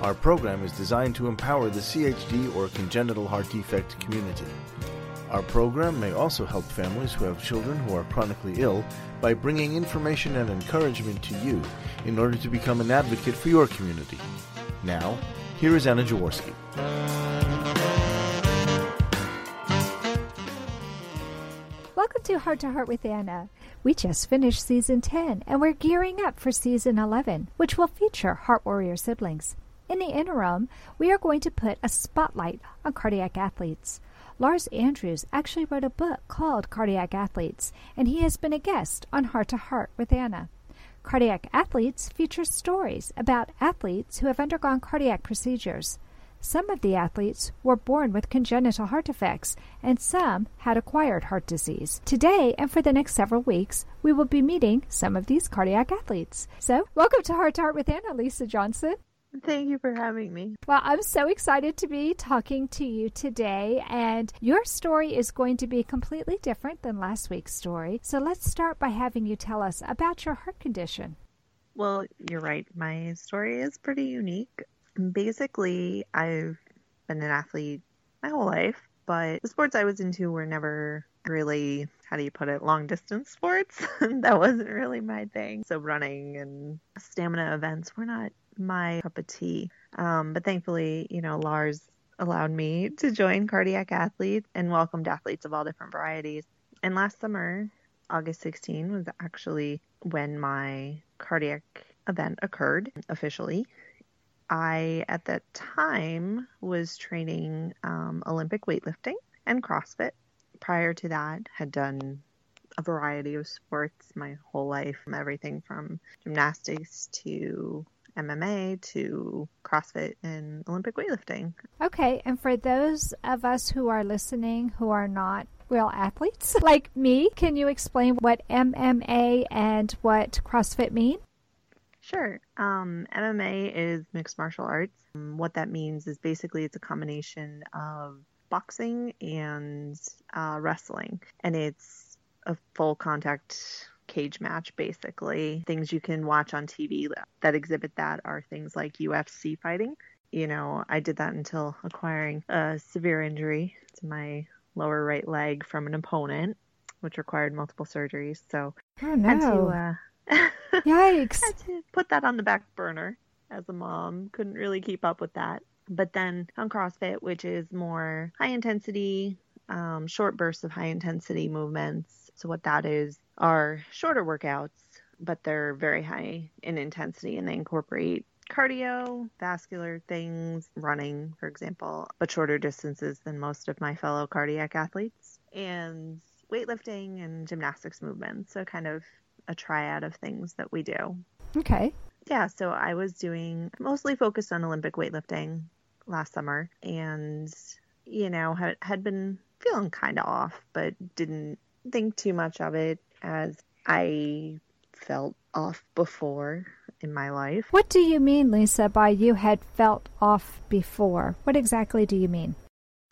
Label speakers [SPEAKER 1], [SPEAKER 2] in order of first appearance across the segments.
[SPEAKER 1] Our program is designed to empower the CHD or congenital heart defect community. Our program may also help families who have children who are chronically ill by bringing information and encouragement to you in order to become an advocate for your community. Now, here is Anna Jaworski.
[SPEAKER 2] Welcome to Heart to Heart with Anna. We just finished season 10 and we're gearing up for season 11, which will feature Heart Warrior siblings. In the interim, we are going to put a spotlight on cardiac athletes. Lars Andrews actually wrote a book called Cardiac Athletes, and he has been a guest on Heart to Heart with Anna. Cardiac Athletes features stories about athletes who have undergone cardiac procedures. Some of the athletes were born with congenital heart defects, and some had acquired heart disease. Today and for the next several weeks, we will be meeting some of these cardiac athletes. So, welcome to Heart to Heart with Anna, Lisa Johnson.
[SPEAKER 3] Thank you for having me.
[SPEAKER 2] Well, I'm so excited to be talking to you today, and your story is going to be completely different than last week's story. So let's start by having you tell us about your heart condition.
[SPEAKER 3] Well, you're right. My story is pretty unique. Basically, I've been an athlete my whole life, but the sports I was into were never really, how do you put it, long distance sports. that wasn't really my thing. So running and stamina events were not my cup of tea. Um, but thankfully, you know, Lars allowed me to join cardiac athletes and welcomed athletes of all different varieties. And last summer, August 16 was actually when my cardiac event occurred officially. I, at that time, was training um, Olympic weightlifting and CrossFit. Prior to that, had done a variety of sports my whole life, everything from gymnastics to MMA to CrossFit and Olympic weightlifting.
[SPEAKER 2] Okay, and for those of us who are listening who are not real athletes like me, can you explain what MMA and what CrossFit mean?
[SPEAKER 3] Sure. Um, MMA is mixed martial arts. Um, what that means is basically it's a combination of boxing and uh, wrestling, and it's a full contact cage match basically. Things you can watch on TV that exhibit that are things like UFC fighting. You know, I did that until acquiring a severe injury to my lower right leg from an opponent, which required multiple surgeries. So
[SPEAKER 2] oh, no.
[SPEAKER 3] had to, uh,
[SPEAKER 2] Yikes.
[SPEAKER 3] had to put that on the back burner as a mom. Couldn't really keep up with that. But then on CrossFit, which is more high intensity, um, short bursts of high intensity movements. So what that is are shorter workouts, but they're very high in intensity and they incorporate cardio, vascular things, running, for example, but shorter distances than most of my fellow cardiac athletes, and weightlifting and gymnastics movements. So, kind of a triad of things that we do.
[SPEAKER 2] Okay.
[SPEAKER 3] Yeah, so I was doing mostly focused on Olympic weightlifting last summer and, you know, had, had been feeling kind of off, but didn't think too much of it as I felt off before in my life.
[SPEAKER 2] What do you mean, Lisa, by you had felt off before? What exactly do you mean?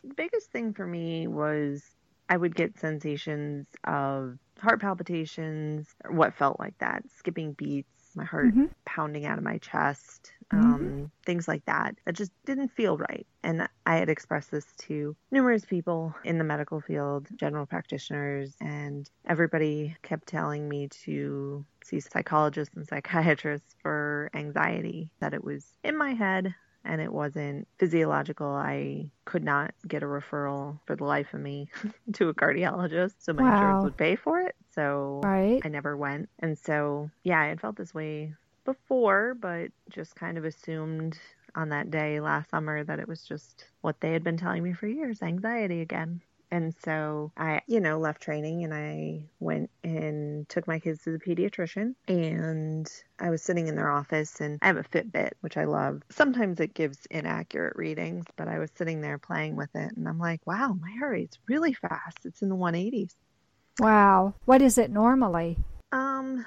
[SPEAKER 3] The biggest thing for me was I would get sensations of heart palpitations, or what felt like that, skipping beats, my heart mm-hmm. pounding out of my chest, mm-hmm. um, things like that. That just didn't feel right. And I had expressed this to numerous people in the medical field, general practitioners, and everybody kept telling me to see psychologists and psychiatrists for anxiety, that it was in my head and it wasn't physiological. I could not get a referral for the life of me to a cardiologist, so my
[SPEAKER 2] Wow.
[SPEAKER 3] insurance would pay for it. So
[SPEAKER 2] Right.
[SPEAKER 3] I never went. And so, yeah, I had felt this way before, but just kind of assumed on that day last summer that it was just what they had been telling me for years anxiety again. And so I, you know, left training and I went and took my kids to the pediatrician. And I was sitting in their office and I have a Fitbit, which I love. Sometimes it gives inaccurate readings, but I was sitting there playing with it and I'm like, wow, my heart rate's really fast. It's in the 180s.
[SPEAKER 2] Wow. What is it normally?
[SPEAKER 3] Um,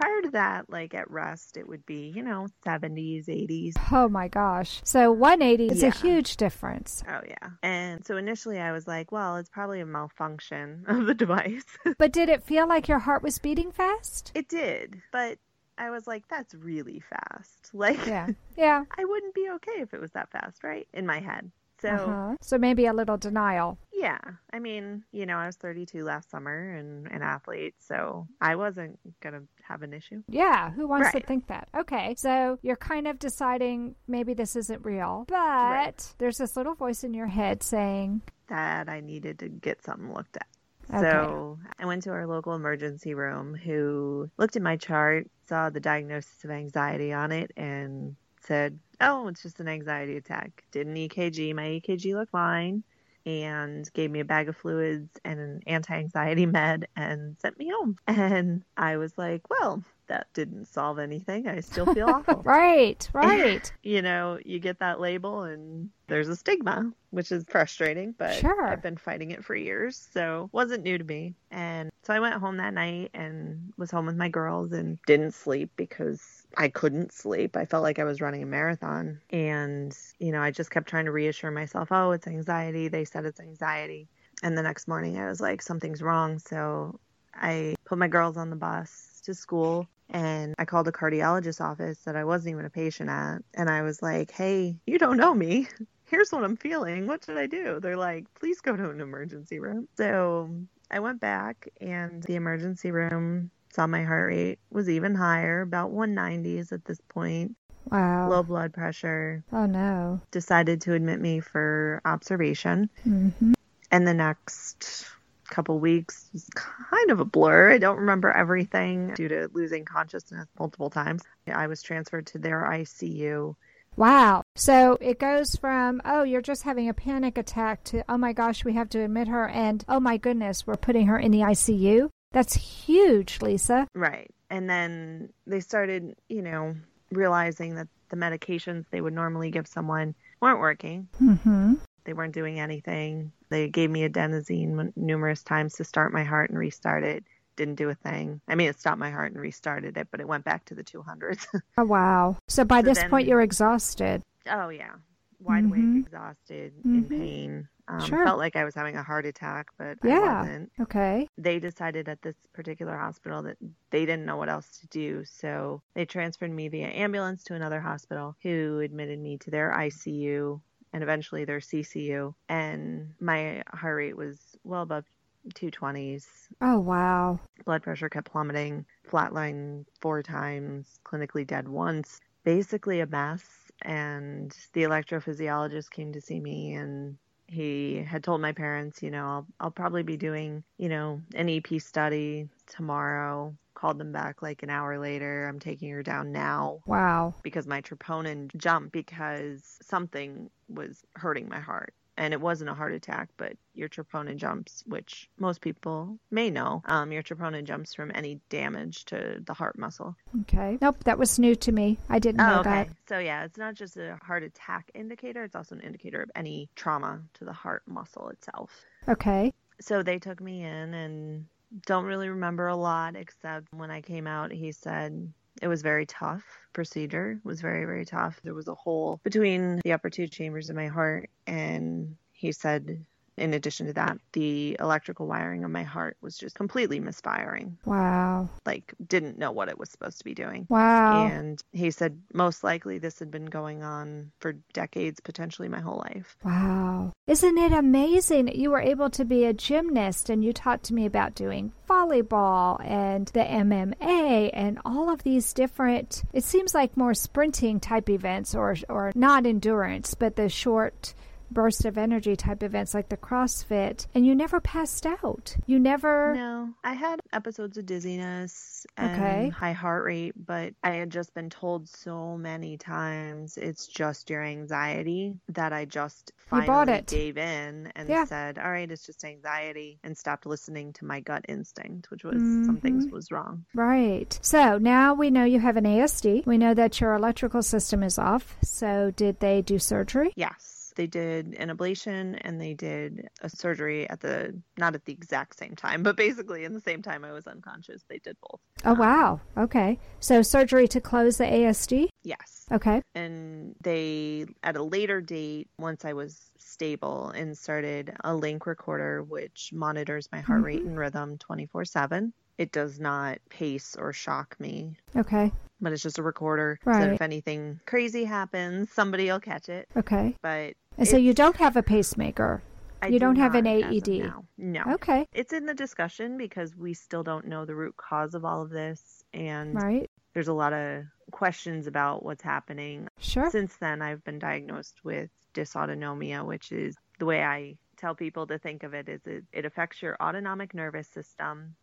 [SPEAKER 3] prior to that, like at rest, it would be, you know, 70s, 80s.
[SPEAKER 2] Oh my gosh. So 180 is
[SPEAKER 3] Yeah.
[SPEAKER 2] a huge difference.
[SPEAKER 3] Oh, yeah. And so initially I was like, well, it's probably a malfunction of the device.
[SPEAKER 2] But did it feel like your heart was beating fast?
[SPEAKER 3] it did, but I was like, that's really fast. Like,
[SPEAKER 2] Yeah. Yeah.
[SPEAKER 3] I wouldn't be okay if it was that fast, right? In my head. So,
[SPEAKER 2] Uh-huh. So maybe a little denial.
[SPEAKER 3] yeah. I mean, you know, I was 32 last summer and an athlete, so I wasn't going to have an issue.
[SPEAKER 2] Yeah, who wants to think that? Okay, so you're kind of deciding maybe this isn't real, but there's this little voice in your head saying,
[SPEAKER 3] that I needed to get something looked at.
[SPEAKER 2] Okay.
[SPEAKER 3] So I went to our local emergency room who looked at my chart, saw the diagnosis of anxiety on it, and said, Oh, it's just an anxiety attack. Did an EKG. My EKG looked fine and gave me a bag of fluids and an anti anxiety med and sent me home. And I was like, Well, that didn't solve anything. I still feel awful.
[SPEAKER 2] Right, right.
[SPEAKER 3] you know, you get that label and there's a stigma, which is frustrating, but
[SPEAKER 2] Sure.
[SPEAKER 3] I've been fighting it for years, so wasn't new to me. And so I went home that night and was home with my girls and didn't sleep because I couldn't sleep. I felt like I was running a marathon. And, you know, I just kept trying to reassure myself, oh, it's anxiety. They said it's anxiety. And the next morning I was like, something's wrong. So I put my girls on the bus to school and I called a cardiologist office that I wasn't even a patient at. And I was like, hey, you don't know me. Here's what I'm feeling. What should I do? They're like, please go to an emergency room. So I went back, and the emergency room saw my heart rate was even higher, about 190s at this point,
[SPEAKER 2] Wow.
[SPEAKER 3] low blood pressure,
[SPEAKER 2] oh no.
[SPEAKER 3] decided to admit me for observation.
[SPEAKER 2] Mm-hmm.
[SPEAKER 3] And the next couple weeks was kind of a blur. I don't remember everything due to losing consciousness multiple times. I was transferred to their ICU.
[SPEAKER 2] Wow. So it goes from, oh, you're just having a panic attack to, oh my gosh, we have to admit her, and oh my goodness, we're putting her in the ICU. That's huge, Lisa.
[SPEAKER 3] Right. And then they started, you know, realizing that the medications they would normally give someone weren't working.
[SPEAKER 2] Mm-hmm.
[SPEAKER 3] They weren't doing anything. They gave me adenosine numerous times to start my heart and restart it. Didn't do a thing. I mean, it stopped my heart and restarted it, but it went back to the 200s.
[SPEAKER 2] Oh, wow. So by
[SPEAKER 3] So
[SPEAKER 2] this
[SPEAKER 3] then-
[SPEAKER 2] point, you're exhausted.
[SPEAKER 3] oh, yeah. Wide
[SPEAKER 2] Mhm.
[SPEAKER 3] awake, exhausted, in
[SPEAKER 2] Mhm.
[SPEAKER 3] pain. Um,
[SPEAKER 2] Sure.
[SPEAKER 3] Felt like I was having a heart attack, but
[SPEAKER 2] Yeah.
[SPEAKER 3] I wasn't.
[SPEAKER 2] Okay.
[SPEAKER 3] they decided at this particular hospital that they didn't know what else to do. So they transferred me via ambulance to another hospital who admitted me to their ICU and eventually their CCU. And my heart rate was well above 220s.
[SPEAKER 2] Oh, wow.
[SPEAKER 3] Blood pressure kept plummeting, flatline four times, clinically dead once. Basically a mess. And the electrophysiologist came to see me and he had told my parents, you know, I'll, I'll probably be doing, you know, an EP study tomorrow. Called them back like an hour later. I'm taking her down now
[SPEAKER 2] Wow.
[SPEAKER 3] because my troponin jumped because something was hurting my heart. And it wasn't a heart attack, but your troponin jumps, which most people may know. Um, your troponin jumps from any damage to the heart muscle.
[SPEAKER 2] Okay. Nope, that was new to me. I didn't know
[SPEAKER 3] Oh, okay.
[SPEAKER 2] that.
[SPEAKER 3] So yeah, it's not just a heart attack indicator; it's also an indicator of any trauma to the heart muscle itself.
[SPEAKER 2] Okay.
[SPEAKER 3] So they took me in, and don't really remember a lot except when I came out, he said it was very tough procedure. It was very very tough. There was a hole between the upper two chambers of my heart, and he said in addition to that, the electrical wiring of my heart was just completely misfiring.
[SPEAKER 2] Wow.
[SPEAKER 3] Like, didn't know what it was supposed to be doing.
[SPEAKER 2] Wow.
[SPEAKER 3] And he said most likely this had been going on for decades, potentially my whole life.
[SPEAKER 2] Wow. Isn't it amazing that you were able to be a gymnast and you talked to me about doing volleyball and the MMA and all of these different it seems like more sprinting type events or or not endurance but the short burst of energy type events like the CrossFit, and you never passed out. You never.
[SPEAKER 3] No, I had episodes of dizziness and
[SPEAKER 2] Okay.
[SPEAKER 3] high heart rate, but I had just been told so many times it's just your anxiety that I just finally
[SPEAKER 2] bought it.
[SPEAKER 3] gave in and
[SPEAKER 2] Yeah.
[SPEAKER 3] said, "All right, it's just anxiety," and stopped listening to my gut instinct, which was
[SPEAKER 2] Mm-hmm.
[SPEAKER 3] was wrong.
[SPEAKER 2] Right. So now we know you have an ASD. We know that your electrical system is off. So did they do surgery?
[SPEAKER 3] Yes. They did an ablation and they did a surgery at the not at the exact same time, but basically in the same time I was unconscious. They did both.
[SPEAKER 2] Oh, um, wow. Okay. So surgery to close the ASD?
[SPEAKER 3] Yes.
[SPEAKER 2] Okay.
[SPEAKER 3] and they at a later date once i was stable inserted a link recorder which monitors my heart rate mm-hmm. and rhythm 24 7 it does not pace or shock me
[SPEAKER 2] Okay.
[SPEAKER 3] but it's just a recorder so
[SPEAKER 2] Right.
[SPEAKER 3] if anything crazy happens somebody will catch it
[SPEAKER 2] Okay.
[SPEAKER 3] but
[SPEAKER 2] And so you don't have a pacemaker.
[SPEAKER 3] I
[SPEAKER 2] you
[SPEAKER 3] do
[SPEAKER 2] don't have an
[SPEAKER 3] not
[SPEAKER 2] AED.
[SPEAKER 3] no
[SPEAKER 2] Okay.
[SPEAKER 3] it's in the discussion because we still don't know the root cause of all of this and
[SPEAKER 2] Right.
[SPEAKER 3] there's a lot of questions about what's happening
[SPEAKER 2] Sure.
[SPEAKER 3] Since then, I've been diagnosed with dysautonomia, which is the way I tell people to think of it is it, it affects your autonomic nervous system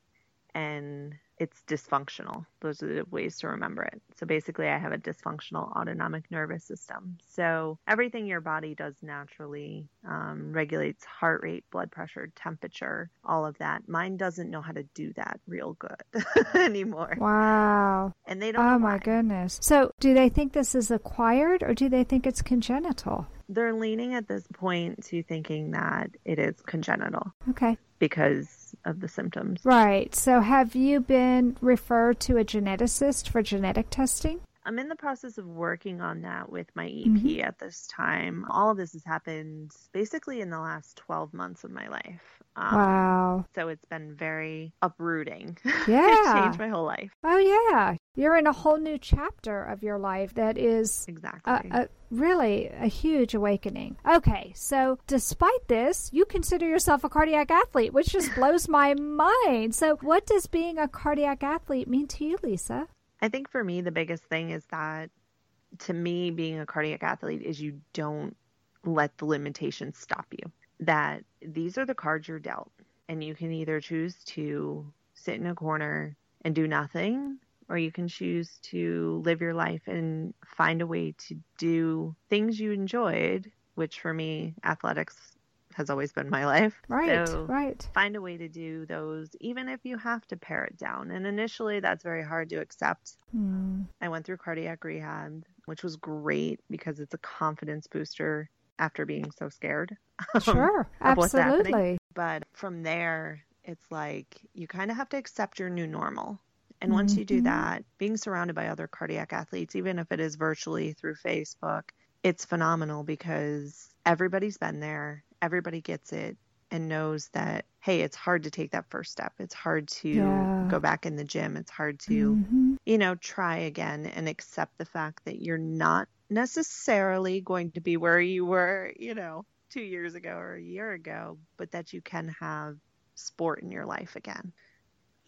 [SPEAKER 3] and it's dysfunctional. Those are the ways to remember it. So basically, I have a dysfunctional autonomic nervous system. So everything your body does naturally um, regulates heart rate, blood pressure, temperature, all of that. Mine doesn't know how to do that real good anymore.
[SPEAKER 2] Wow.
[SPEAKER 3] And they don't
[SPEAKER 2] Oh my goodness. So do they think this is acquired or do they think it's congenital?
[SPEAKER 3] They're leaning at this point to thinking that it is congenital
[SPEAKER 2] Okay.
[SPEAKER 3] because of the symptoms.
[SPEAKER 2] Right. So have you been referred to a geneticist for genetic testing?
[SPEAKER 3] I'm in the process of working on that with my EP
[SPEAKER 2] Mm-hmm.
[SPEAKER 3] at this time. All of this has happened basically in the last 12 months of my life. Um,
[SPEAKER 2] Wow.
[SPEAKER 3] So it's been very uprooting.
[SPEAKER 2] Yeah.
[SPEAKER 3] it changed my whole life.
[SPEAKER 2] Oh, yeah. You're in a whole new chapter of your life that is
[SPEAKER 3] Exactly.
[SPEAKER 2] a, a, really a huge awakening. Okay, so despite this, you consider yourself a cardiac athlete, which just blows my mind. So, what does being a cardiac athlete mean to you, Lisa?
[SPEAKER 3] I think for me, the biggest thing is that to me, being a cardiac athlete is you don't let the limitations stop you. That these are the cards you're dealt, and you can either choose to sit in a corner and do nothing, or you can choose to live your life and find a way to do things you enjoyed, which for me, athletics has always been my life.
[SPEAKER 2] Right,
[SPEAKER 3] So
[SPEAKER 2] right.
[SPEAKER 3] find a way to do those, even if you have to pare it down. And initially, that's very hard to accept.
[SPEAKER 2] Hmm.
[SPEAKER 3] I went through cardiac rehab, which was great because it's a confidence booster after being so scared.
[SPEAKER 2] Sure,
[SPEAKER 3] what's happening.
[SPEAKER 2] absolutely.
[SPEAKER 3] But from there, it's like you kind of have to accept your new normal. And once you do
[SPEAKER 2] Mhm.
[SPEAKER 3] that, being surrounded by other cardiac athletes, even if it is virtually through Facebook, it's phenomenal because everybody's been there, everybody gets it, and knows that, hey, it's hard to take that first step. It's hard to
[SPEAKER 2] Yeah.
[SPEAKER 3] go back in the gym. It's hard to
[SPEAKER 2] Mhm.
[SPEAKER 3] you know, try again and accept the fact that you're not necessarily going to be where you were, you know, two years ago or a year ago, but that you can have sport in your life again.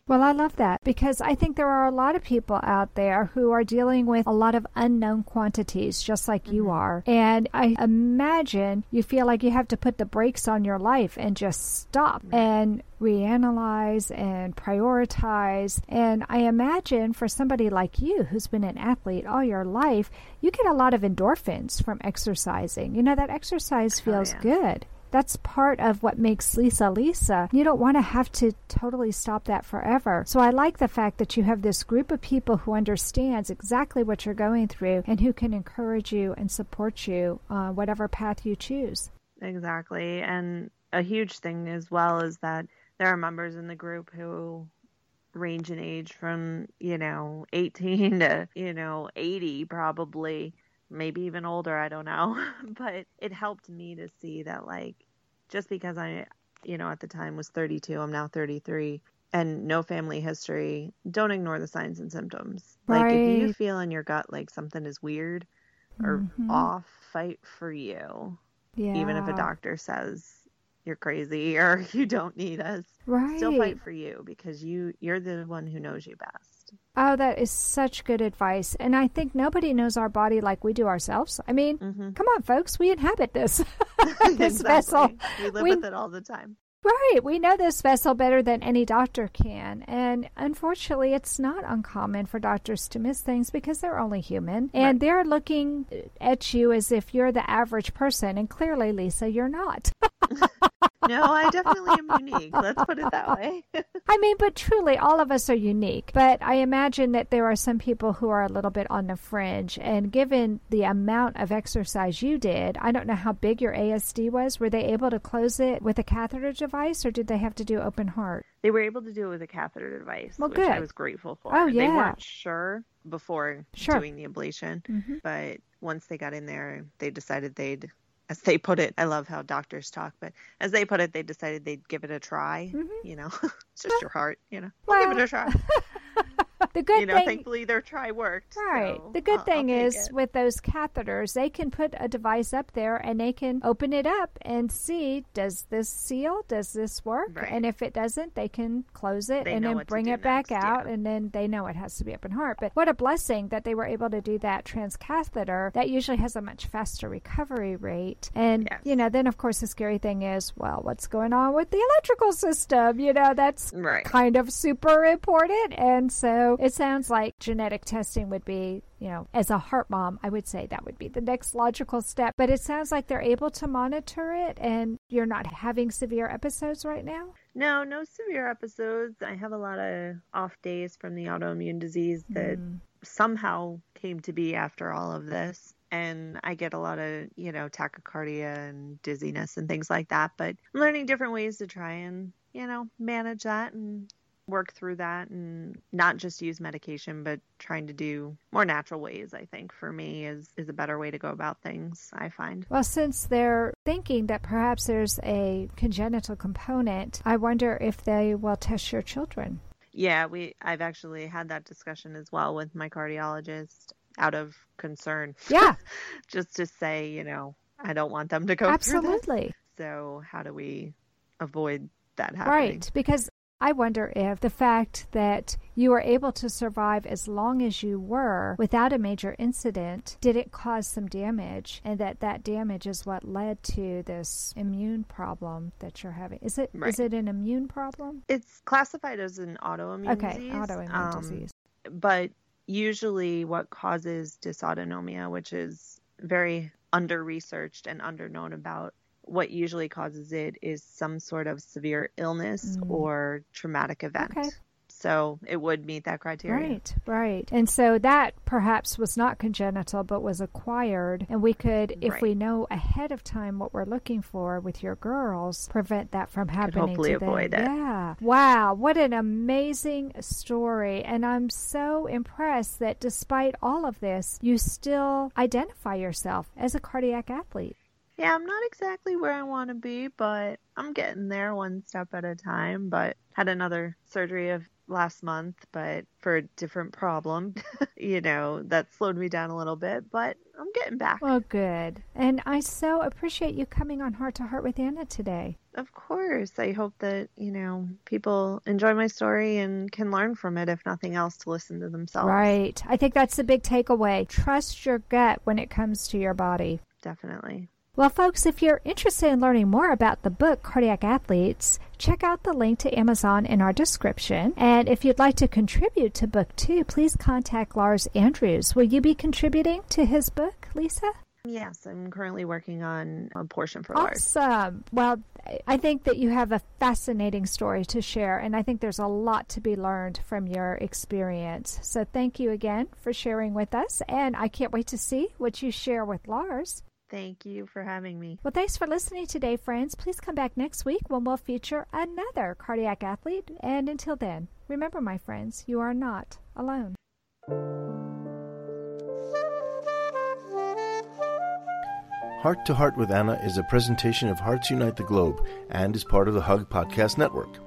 [SPEAKER 2] Well, I love that because I think there are a lot of people out there who are dealing with a lot of unknown quantities, just like you mm-hmm. are. And I imagine you feel like you have to put the brakes on your life and just stop and reanalyze and prioritize. And I imagine for somebody like you who's been an athlete all your life, you get a lot of endorphins from exercising. You know, that exercise oh, feels
[SPEAKER 3] yeah.
[SPEAKER 2] good. That's part of what makes Lisa Lisa. You don't want to have to totally stop that forever. So I like the fact that you have this group of people who understands exactly what you're going through and who can encourage you and support you on whatever path you choose.
[SPEAKER 3] Exactly. And a huge thing as well is that there are members in the group who range in age from, you know, 18 to, you know, 80 probably, maybe even older, I don't know. but it helped me to see that like just because I, you know, at the time was 32, I'm now 33, and no family history, don't ignore the signs and symptoms. Like if you feel in your gut like something is weird or
[SPEAKER 2] Mhm.
[SPEAKER 3] off, fight for you.
[SPEAKER 2] Yeah.
[SPEAKER 3] Even if a doctor says you're crazy or you don't need us,
[SPEAKER 2] Right.
[SPEAKER 3] still fight for you because you you're the one who knows you best.
[SPEAKER 2] Oh, that is such good advice. And I think nobody knows our body like we do ourselves. I mean,
[SPEAKER 3] Mhm.
[SPEAKER 2] come on, folks, we inhabit this this vessel.
[SPEAKER 3] We live
[SPEAKER 2] We-
[SPEAKER 3] with it all the time.
[SPEAKER 2] Right. We know this vessel better than any doctor can. And unfortunately, it's not uncommon for doctors to miss things because they're only human. And
[SPEAKER 3] Right.
[SPEAKER 2] they're looking at you as if you're the average person. And clearly, Lisa, you're not.
[SPEAKER 3] No, I definitely am unique. Let's put it that way.
[SPEAKER 2] I mean, but truly, all of us are unique. But I imagine that there are some people who are a little bit on the fringe. And given the amount of exercise you did, I don't know how big your ASD was. Were they able to close it with a catheter device or did they have to do open heart?
[SPEAKER 3] they were able to do it with a catheter device,
[SPEAKER 2] Well,
[SPEAKER 3] which I was grateful for.
[SPEAKER 2] Oh, yeah.
[SPEAKER 3] They weren't sure before
[SPEAKER 2] Sure.
[SPEAKER 3] doing the ablation,
[SPEAKER 2] Mhm.
[SPEAKER 3] but once they got in there, they decided they'd, as they put it, I love how doctors talk, but as they put it, they decided they'd give it a try.
[SPEAKER 2] Mhm.
[SPEAKER 3] You know, it's just your heart. You know, we'll give it a try.
[SPEAKER 2] The good
[SPEAKER 3] you know,
[SPEAKER 2] thing.
[SPEAKER 3] thankfully their try worked.
[SPEAKER 2] Right.
[SPEAKER 3] so
[SPEAKER 2] the good
[SPEAKER 3] I'll-
[SPEAKER 2] thing
[SPEAKER 3] I'll
[SPEAKER 2] is
[SPEAKER 3] it.
[SPEAKER 2] with those catheters, they can put a device up there and they can open it up and see does this seal? Does this work?
[SPEAKER 3] Right.
[SPEAKER 2] And if it doesn't, they can close it
[SPEAKER 3] They
[SPEAKER 2] and then bring it back out
[SPEAKER 3] yeah.
[SPEAKER 2] and then they know it has to be open heart. But what a blessing that they were able to do that transcatheter. That usually has a much faster recovery rate. And
[SPEAKER 3] Yes.
[SPEAKER 2] you know, then of course the scary thing is, well, what's going on with the electrical system? You know, that's
[SPEAKER 3] Right.
[SPEAKER 2] kind of super important. And so it sounds like genetic testing would be, you know, as a heart mom, I would say that would be the next logical step. But it sounds like they're able to monitor it and you're not having severe episodes right now.
[SPEAKER 3] No, no severe episodes. I have a lot of off days from the autoimmune disease that
[SPEAKER 2] Mm.
[SPEAKER 3] somehow came to be after all of this. And I get a lot of, you know, tachycardia and dizziness and things like that. But I'm learning different ways to try and, you know, manage that and work through that and not just use medication, but trying to do more natural ways, I think, for me is, is a better way to go about things, I find.
[SPEAKER 2] Well, since they're thinking that perhaps there's a congenital component, I wonder if they will test your children.
[SPEAKER 3] Yeah, we I've actually had that discussion as well with my cardiologist out of concern.
[SPEAKER 2] Yeah,
[SPEAKER 3] Just to say, you know, I don't want them to go
[SPEAKER 2] absolutely.
[SPEAKER 3] So how do we avoid that happening?
[SPEAKER 2] Right, because I wonder if the fact that you were able to survive as long as you were without a major incident did it cause some damage, and that that damage is what led to this immune problem that you're having. Is it is
[SPEAKER 3] Right.
[SPEAKER 2] it an immune problem?
[SPEAKER 3] It's classified as an autoimmune disease.
[SPEAKER 2] Okay,
[SPEAKER 3] disease.
[SPEAKER 2] autoimmune
[SPEAKER 3] um,
[SPEAKER 2] disease.
[SPEAKER 3] But usually what causes dysautonomia, which is very under researched and under known about, what usually causes it is some sort of severe illness
[SPEAKER 2] Mm.
[SPEAKER 3] or traumatic event.
[SPEAKER 2] Okay.
[SPEAKER 3] So it would meet that criteria.
[SPEAKER 2] Right, right. And so that perhaps was not congenital but was acquired. And we could, if
[SPEAKER 3] Right.
[SPEAKER 2] we know ahead of time what we're looking for with your girls, prevent that from happening
[SPEAKER 3] hopefully
[SPEAKER 2] to them.
[SPEAKER 3] avoid it.
[SPEAKER 2] Yeah. Wow. What an amazing story. And I'm so impressed that despite all of this, you still identify yourself as a cardiac athlete.
[SPEAKER 3] Yeah, I'm not exactly where I want to be, but I'm getting there one step at a time. But had another surgery of last month, but for a different problem, you know, that slowed me down a little bit, but I'm getting back.
[SPEAKER 2] Well, good. And I so appreciate you coming on Heart to Heart with Anna today.
[SPEAKER 3] Of course. I hope that, you know, people enjoy my story and can learn from it, if nothing else, to listen to themselves.
[SPEAKER 2] Right. I think that's the big takeaway. Trust your gut when it comes to your body.
[SPEAKER 3] Definitely.
[SPEAKER 2] Well, folks, if you're interested in learning more about the book Cardiac Athletes, check out the link to Amazon in our description. And if you'd like to contribute to book two, please contact Lars Andrews. Will you be contributing to his book, Lisa?
[SPEAKER 3] Yes, I'm currently working on a portion for Lars.
[SPEAKER 2] Awesome. Well, I think that you have a fascinating story to share, and I think there's a lot to be learned from your experience. So thank you again for sharing with us, and I can't wait to see what you share with Lars.
[SPEAKER 3] Thank you for having me.
[SPEAKER 2] Well, thanks for listening today, friends. Please come back next week when we'll feature another cardiac athlete. And until then, remember, my friends, you are not alone.
[SPEAKER 1] Heart to Heart with Anna is a presentation of Hearts Unite the Globe and is part of the Hug Podcast Network.